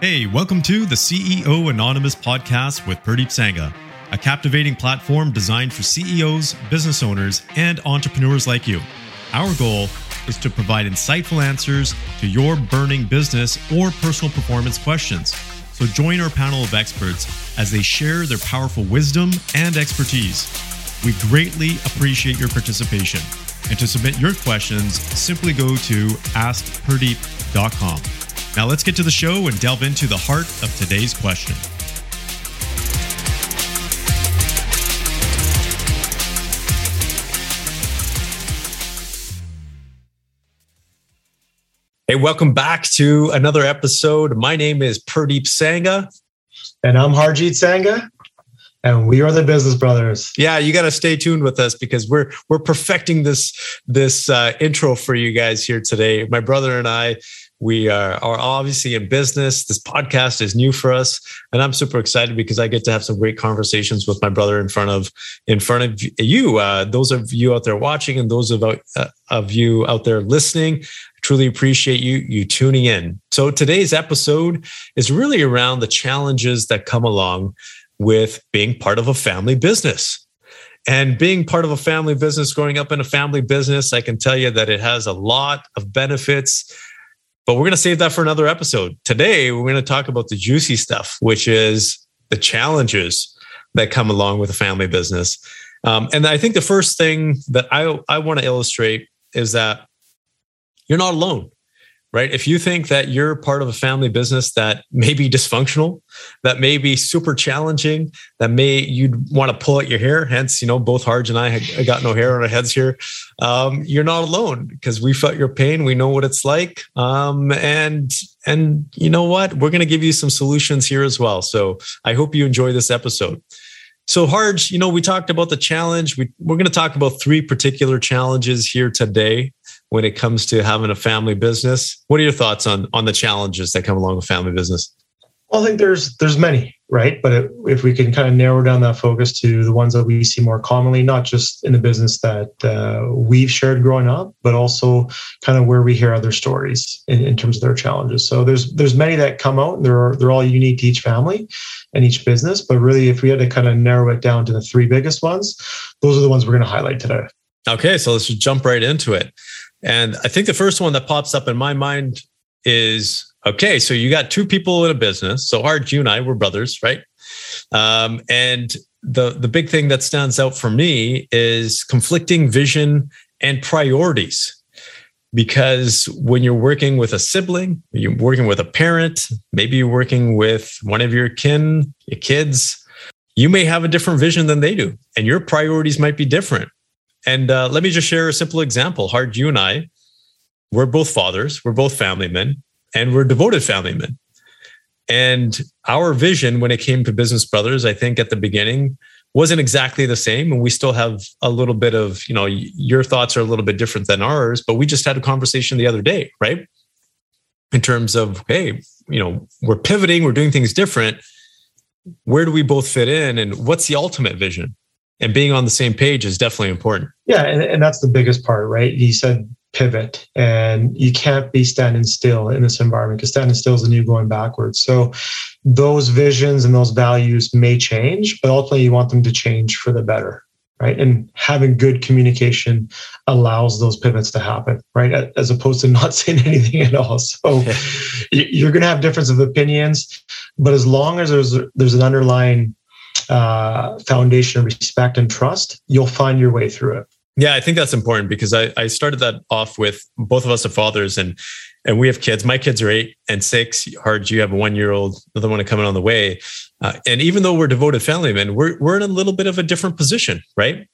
Hey, welcome to the CEO Anonymous podcast with Purdeep Sangha, a captivating platform designed for CEOs, business owners, and entrepreneurs like you. Our goal is to provide insightful answers to your burning business or personal performance questions. So join our panel of experts as they share their powerful wisdom and expertise. We greatly appreciate your participation. And to submit your questions, simply go to askpurdeep.com. Now let's get to the show and delve into the heart of today's question. Hey, welcome back to another episode. My name is Purdeep Sangha. And I'm Harjeet Sangha. And we are the Business Brothers. Yeah, you got to stay tuned with us because we're we're perfecting this this uh, intro for you guys here today. My brother and I we are, are obviously in business. This podcast is new for us, and I'm super excited because I get to have some great conversations with my brother in front of in front of you. Uh, those of you out there watching, and those of uh, of you out there listening, truly appreciate you you tuning in. So today's episode is really around the challenges that come along with being part of a family business. And being part of a family business, growing up in a family business, I can tell you that it has a lot of benefits but we're going to save that for another episode. Today, we're going to talk about the juicy stuff, which is the challenges that come along with a family business. Um, and I think the first thing that I, I want to illustrate is that you're not alone right? If you think that you're part of a family business that may be dysfunctional, that may be super challenging, that may you'd want to pull out your hair. Hence, you know, both Harj and I got no hair on our heads here. Um, you're not alone because we felt your pain. We know what it's like, um, and and you know what? We're going to give you some solutions here as well. So I hope you enjoy this episode. So, Harj, you know, we talked about the challenge. We, we're going to talk about three particular challenges here today when it comes to having a family business. What are your thoughts on on the challenges that come along with family business? Well, I think there's there's many, right? But it, if we can kind of narrow down that focus to the ones that we see more commonly, not just in the business that uh, we've shared growing up, but also kind of where we hear other stories in, in terms of their challenges. So there's there's many that come out. And they're they're all unique to each family and each business. But really, if we had to kind of narrow it down to the three biggest ones, those are the ones we're going to highlight today. Okay, so let's just jump right into it. And I think the first one that pops up in my mind is okay, so you got two people in a business. So Harj, you and I were brothers, right? Um, and the the big thing that stands out for me is conflicting vision and priorities. Because when you're working with a sibling, you're working with a parent, maybe you're working with one of your kin, your kids, you may have a different vision than they do, and your priorities might be different. And uh, let me just share a simple example. Harj, you and I, we're both fathers, we're both family men, and we're devoted family men. And our vision when it came to Business Brothers, I think at the beginning wasn't exactly the same. And we still have a little bit of, you know, your thoughts are a little bit different than ours, but we just had a conversation the other day, right? In terms of, hey, you know, we're pivoting, we're doing things different. Where do we both fit in? And what's the ultimate vision? And being on the same page is definitely important. Yeah, and, and that's the biggest part, right? He said pivot, and you can't be standing still in this environment because standing still is the new going backwards. So those visions and those values may change, but ultimately you want them to change for the better. Right. And having good communication allows those pivots to happen, right? As opposed to not saying anything at all. So you're going to have difference of opinions, but as long as there's there's an underlying uh, foundation of respect and trust, you'll find your way through it. Yeah, I think that's important because I, I started that off with both of us are fathers and and we have kids. My kids are eight and six. Harj, you have a one year old, another one coming on the way. Uh, and even though we're devoted family men, we're we're in a little bit of a different position, right?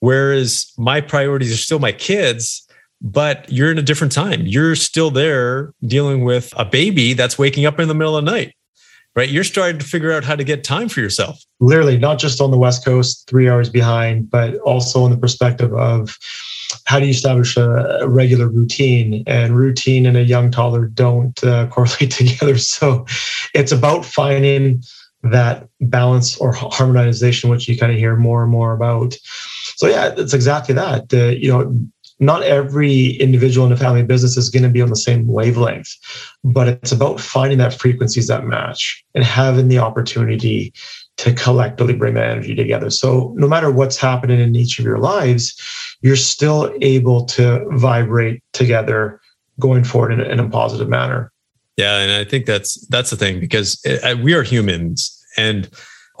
Whereas my priorities are still my kids, but you're in a different time. You're still there dealing with a baby that's waking up in the middle of the night right? You're starting to figure out how to get time for yourself. Literally, not just on the West Coast, three hours behind, but also in the perspective of how do you establish a, regular routine? And routine and a young toddler don't uh, correlate together. So it's about finding that balance or harmonization, which you kind of hear more and more about. So yeah, it's exactly that. Uh, you know, not every individual in a family business is going to be on the same wavelength, but it's about finding that frequencies that match and having the opportunity to collectively bring that energy together. So no matter what's happening in each of your lives, you're still able to vibrate together going forward in, in a positive manner. Yeah, and I think that's that's the thing because it, uh, we are humans and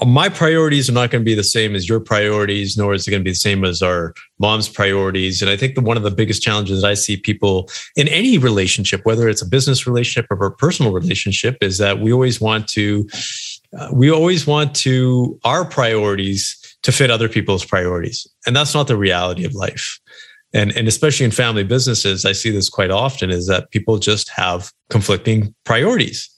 my priorities are not going to be the same as your priorities, nor is it going to be the same as our mom's priorities. And I think one of the biggest challenges I see people in any relationship, whether it's a business relationship or a personal relationship, is that we always want to, uh, we always want to our priorities to fit other people's priorities, and that's not the reality of life. And, and especially in family businesses, I see this quite often is that people just have conflicting priorities.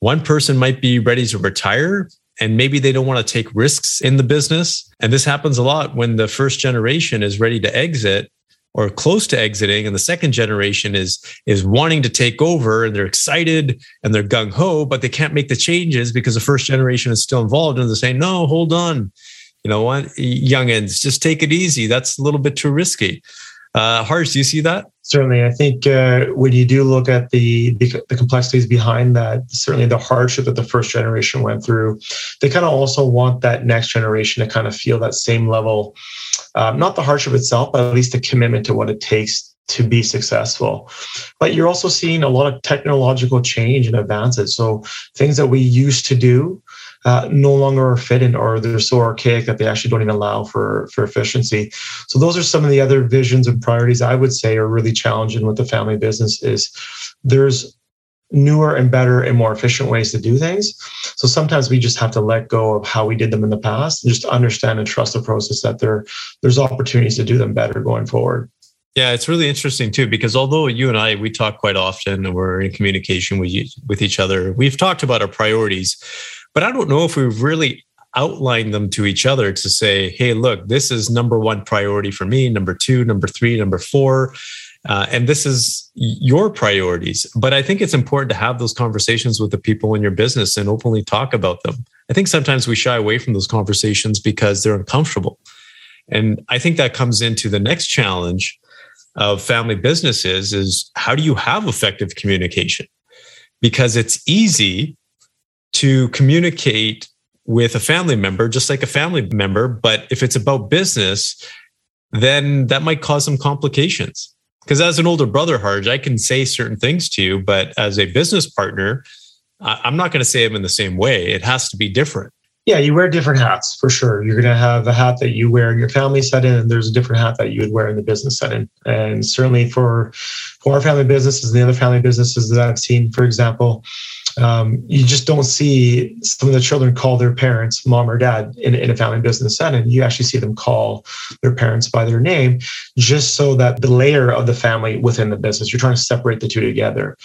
One person might be ready to retire and maybe they don't want to take risks in the business. And this happens a lot when the first generation is ready to exit or close to exiting and the second generation is is wanting to take over and they're excited and they're gung ho but they can't make the changes because the first generation is still involved and they're saying no hold on. You know what? Young youngins just take it easy. That's a little bit too risky uh, Harj, do you see that? Certainly. I think uh, when you do look at the, the, the complexities behind that, certainly the hardship that the first generation went through, they kind of also want that next generation to kind of feel that same level, um, not the hardship itself, but at least the commitment to what it takes to be successful. But you're also seeing a lot of technological change and advances. So things that we used to do uh, no longer fit in or they're so archaic that they actually don't even allow for, for efficiency. So those are some of the other visions and priorities I would say are really challenging with the family business is there's newer and better and more efficient ways to do things. So sometimes we just have to let go of how we did them in the past and just understand and trust the process that there there's opportunities to do them better going forward. Yeah, it's really interesting too because although you and I we talk quite often and we're in communication with you, with each other, we've talked about our priorities. But I don't know if we've really outlined them to each other to say, hey, look, this is number one priority for me, number two, number three, number four. Uh, and this is your priorities. But I think it's important to have those conversations with the people in your business and openly talk about them. I think sometimes we shy away from those conversations because they're uncomfortable. And I think that comes into the next challenge of family businesses is how do you have effective communication? Because it's easy to communicate with a family member, just like a family member. But if it's about business, then that might cause some complications. Because as an older brother, Harj, I can say certain things to you, but as a business partner, I'm not going to say them in the same way. It has to be different. Yeah, you wear different hats for sure. You're going to have a hat that you wear in your family setting, and there's a different hat that you would wear in the business setting. And certainly for for our family businesses and the other family businesses that I've seen, for example, um, you just don't see some of the children call their parents mom or dad in, in a family business setting. You actually see them call their parents by their name, just so that the layer of the family within the business, you're trying to separate the two together.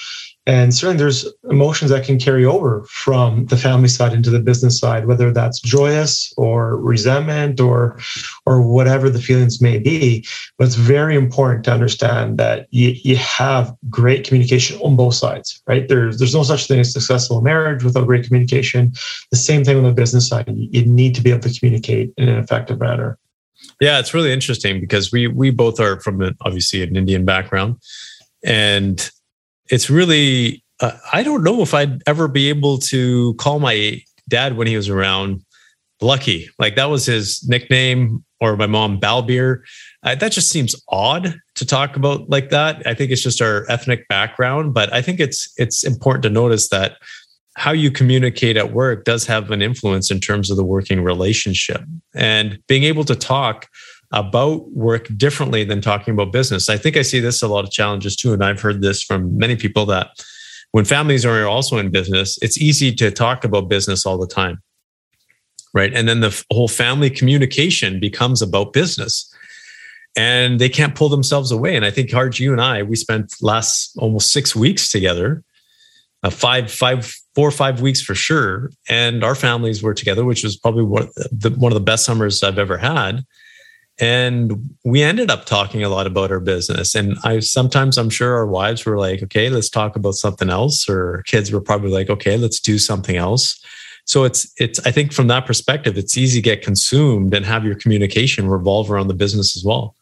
And certainly there's emotions that can carry over from the family side into the business side, whether that's joyous or resentment or or whatever the feelings may be. But it's very important to understand that you, you have great communication on both sides, right? There's there's no such thing as successful marriage without great communication. The same thing on the business side. You need to be able to communicate in an effective manner. Yeah, it's really interesting because we we both are from an, obviously an Indian background. And it's really uh, I don't know if I'd ever be able to call my dad when he was around Lucky. Like that was his nickname, or my mom Balbeer. Uh, that just seems odd to talk about like that. I think it's just our ethnic background, but I think it's it's important to notice that how you communicate at work does have an influence in terms of the working relationship and being able to talk about work differently than talking about business. I think I see this a lot of challenges too. And I've heard this from many people that when families are also in business, it's easy to talk about business all the time. Right. And then the whole family communication becomes about business and they can't pull themselves away. And I think Harj, you and I, we spent last almost six weeks together, uh, five, five, four or five weeks for sure. And our families were together, which was probably one one of the best summers I've ever had and we ended up talking a lot about our business. And i sometimes i'm sure our wives were like okay let's talk about something else. Or kids were probably like okay let's do something else. So it's it's i think from that perspective it's easy to get consumed and have your communication revolve around the business as well.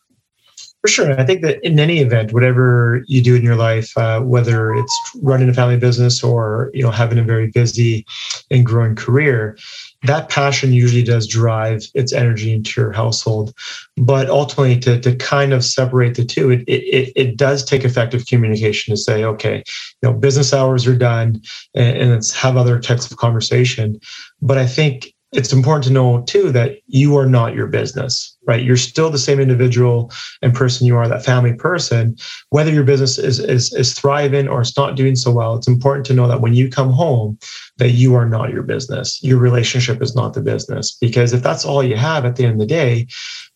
For sure. I think that in any event, whatever you do in your life, uh, whether it's running a family business or you know having a very busy and growing career, that passion usually does drive its energy into your household. But ultimately, to, to kind of separate the two, it, it, it does take effective communication to say, okay, you know, business hours are done and, and let's have other types of conversation. But I think it's important to know too that you are not your business, right? You're still the same individual and person you are, that family person. Whether your business is, is, is thriving or it's not doing so well, it's important to know that when you come home, that you are not your business. Your relationship is not the business. Because if that's all you have at the end of the day,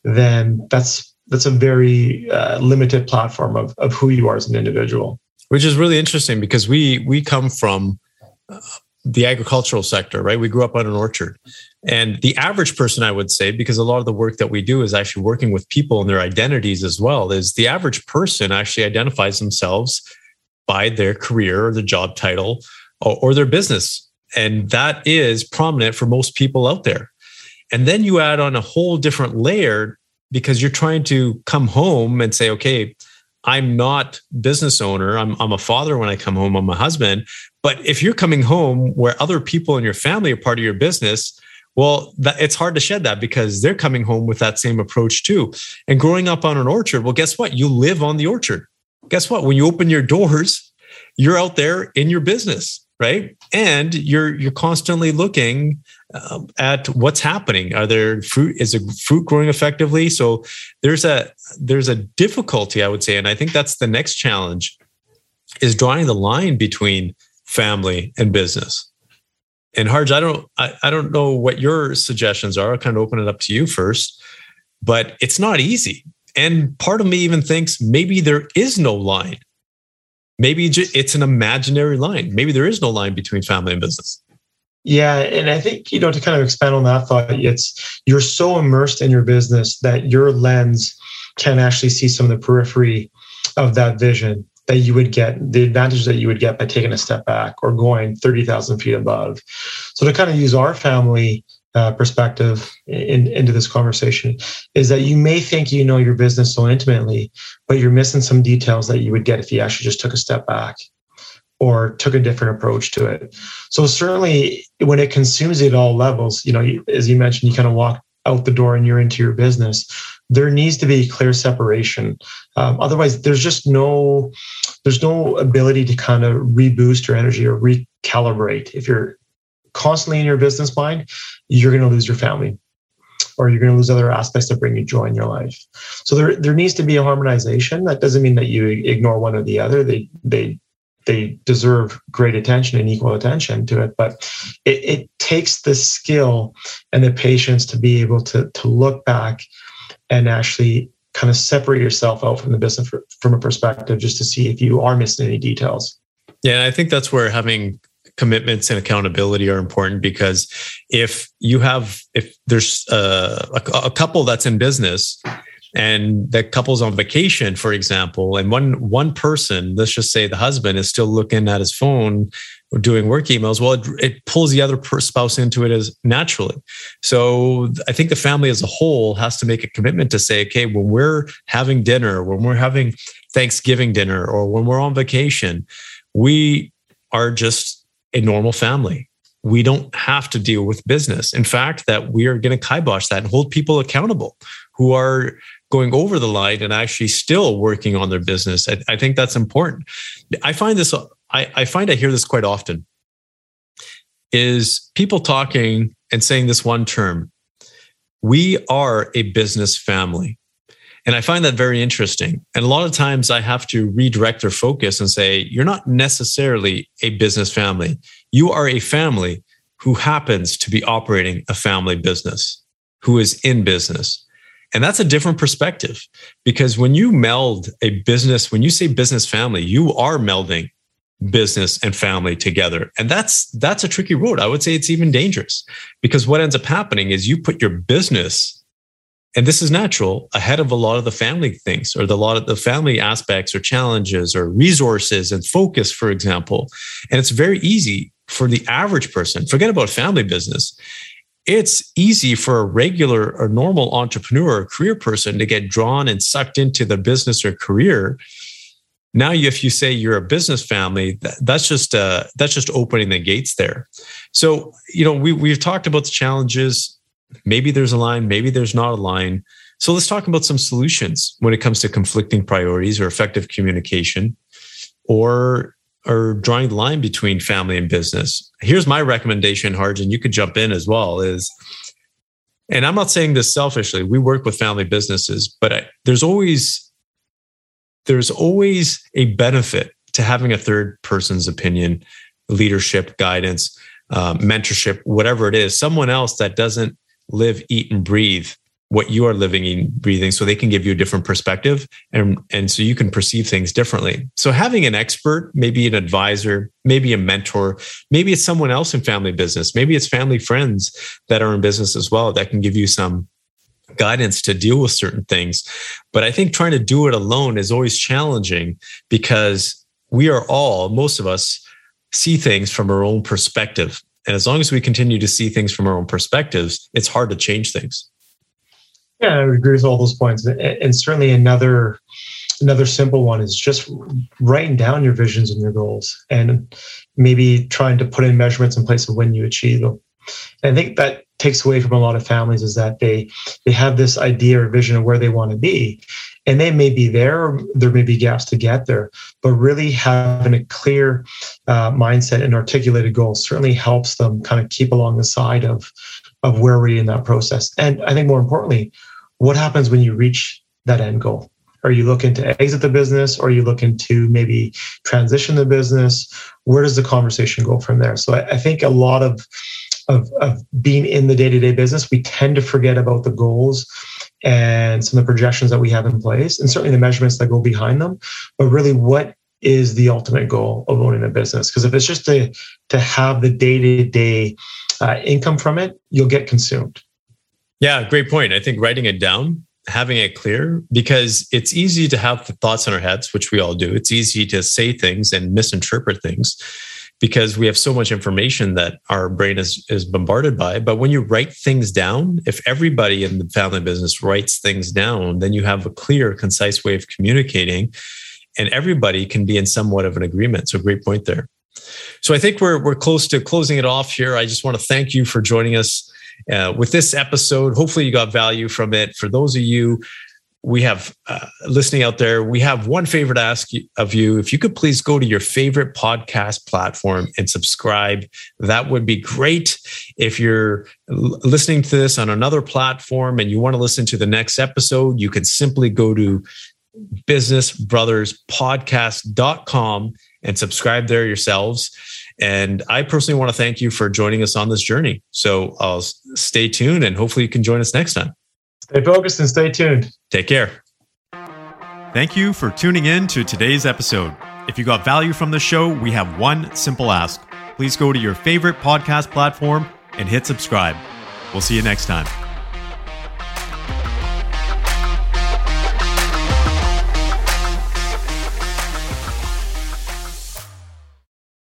then that's that's a very uh, limited platform of, of who you are as an individual. Which is really interesting because we we come from uh, the agricultural sector, right? We grew up on an orchard. And the average person, I would say, because a lot of the work that we do is actually working with people and their identities as well, is the average person actually identifies themselves by their career or the job title or, or their business. And that is prominent for most people out there. And then you add on a whole different layer because you're trying to come home and say, okay, I'm not business owner. I'm, I'm a father when I come home. I'm a husband. But if you're coming home where other people in your family are part of your business, well, that, it's hard to shed that because they're coming home with that same approach too. And growing up on an orchard, well, guess what? You live on the orchard. Guess what? When you open your doors, you're out there in your business, right? And you're you're constantly looking um, at what's happening. Are there fruit? Is the fruit growing effectively? So there's a there's a difficulty, I would say, and I think that's the next challenge, is drawing the line between family and business. And Harj, I don't I, I don't know what your suggestions are. I'll kind of open it up to you first, but it's not easy. And part of me even thinks maybe there is no line. Maybe it's an imaginary line. Maybe there is no line between family and business. Yeah, and I think you know to kind of expand on that thought, it's you're so immersed in your business that your lens can actually see some of the periphery of that vision that you would get, the advantage that you would get by taking a step back or going 30,000 feet above. So, to kind of use our family uh, perspective in, into this conversation, is that you may think you know your business so intimately, but you're missing some details that you would get if you actually just took a step back or took a different approach to it. So certainly when it consumes you at all levels, you know, as you mentioned, you kind of walk out the door and you're into your business there needs to be clear separation um, otherwise there's just no there's no ability to kind of reboost your energy or recalibrate if you're constantly in your business mind you're going to lose your family or you're going to lose other aspects that bring you joy in your life so there, there needs to be a harmonization that doesn't mean that you ignore one or the other they they they deserve great attention and equal attention to it. But it, it takes the skill and the patience to be able to, to look back and actually kind of separate yourself out from the business from a perspective just to see if you are missing any details. Yeah, I think that's where having commitments and accountability are important because if you have if there's uh, a, a couple that's in business and the couple's on vacation for example and one one person let's just say the husband is still looking at his phone doing work emails well it, it pulls the other spouse into it as naturally. So i think the family as a whole has to make a commitment to say okay when we're having dinner when we're having thanksgiving dinner or when we're on vacation we are just a normal family we don't have to deal with business. In fact, that we are going to kibosh that and hold people accountable who are going over the line and actually still working on their business. I, I think that's important. I find this, I, I find I hear this quite often is people talking and saying this one term we are a business family. And I find that very interesting. And a lot of times I have to redirect their focus and say, you're not necessarily a business family. You are a family who happens to be operating a family business, who is in business. And that's a different perspective because when you meld a business, when you say business family, you are melding business and family together. And that's that's a tricky road. I would say it's even dangerous because what ends up happening is you put your business and this is natural ahead of a lot of the family things or the lot of the family aspects or challenges or resources and focus for example. And it's very easy for the average person forget about family business it's easy for a regular or normal entrepreneur or career person to get drawn and sucked into the business or career. Now if you say you're a business family that's just uh, that's just opening the gates there. So you know we, we've talked about the challenges maybe there's a line maybe there's not a line. So let's talk about some solutions when it comes to conflicting priorities or effective communication or or drawing the line between family and business. Here's my recommendation harj and you could jump in as well is and i'm not saying this selfishly we work with family businesses but I, there's always there's always a benefit to having a third person's opinion, leadership, guidance, uh, mentorship, whatever it is, someone else that doesn't live, eat, and breathe what you are living and breathing so they can give you a different perspective and and so you can perceive things differently so having an expert maybe an advisor maybe a mentor maybe it's someone else in family business maybe it's family friends that are in business as well that can give you some guidance to deal with certain things. But I think trying to do it alone is always challenging because we are all, most of us, see things from our own perspective. And as long as we continue to see things from our own perspectives, it's hard to change things. Yeah, I agree with all those points. And certainly another another simple one is just writing down your visions and your goals and maybe trying to put in measurements in place of when you achieve them. And I think that takes away from a lot of families is that they they have this idea or vision of where they want to be and they may be there there may be gaps to get there but really having a clear uh, mindset and articulated goals certainly helps them kind of keep along the side of of where we're in that process. And i think more importantly what happens when you reach that end goal? Are you looking to exit the business or are you looking to maybe transition the business? Where does the conversation go from there? So I, I think a lot of of, of being in the day-to-day business we tend to forget about the goals and some of the projections that we have in place and certainly the measurements that go behind them but really what is the ultimate goal of owning a business? Because if it's just to to have the day-to-day uh, income from it you'll get consumed. Yeah great point. I think writing it down having it clear because it's easy to have the thoughts in our heads which we all do. It's easy to say things and misinterpret things because we have so much information that our brain is is bombarded by. But when you write things down if everybody in the family business writes things down then you have a clear concise way of communicating and everybody can be in somewhat of an agreement. So great point there. So i think we're we're close to closing it off here. I just want to thank you for joining us uh, with this episode. Hopefully you got value from it. For those of you we have uh, listening out there, we have one favor to ask of you. If you could please go to your favorite podcast platform and subscribe, that would be great. If you're listening to this on another platform and you want to listen to the next episode, you can simply go to businessbrotherspodcast.com and subscribe there yourselves. And I personally want to thank you for joining us on this journey. So I'll stay tuned and hopefully you can join us next time. Stay focused and stay tuned. Take care. Thank you for tuning in to today's episode. If you got value from the show, we have one simple ask. Please go to your favorite podcast platform and hit subscribe. We'll see you next time.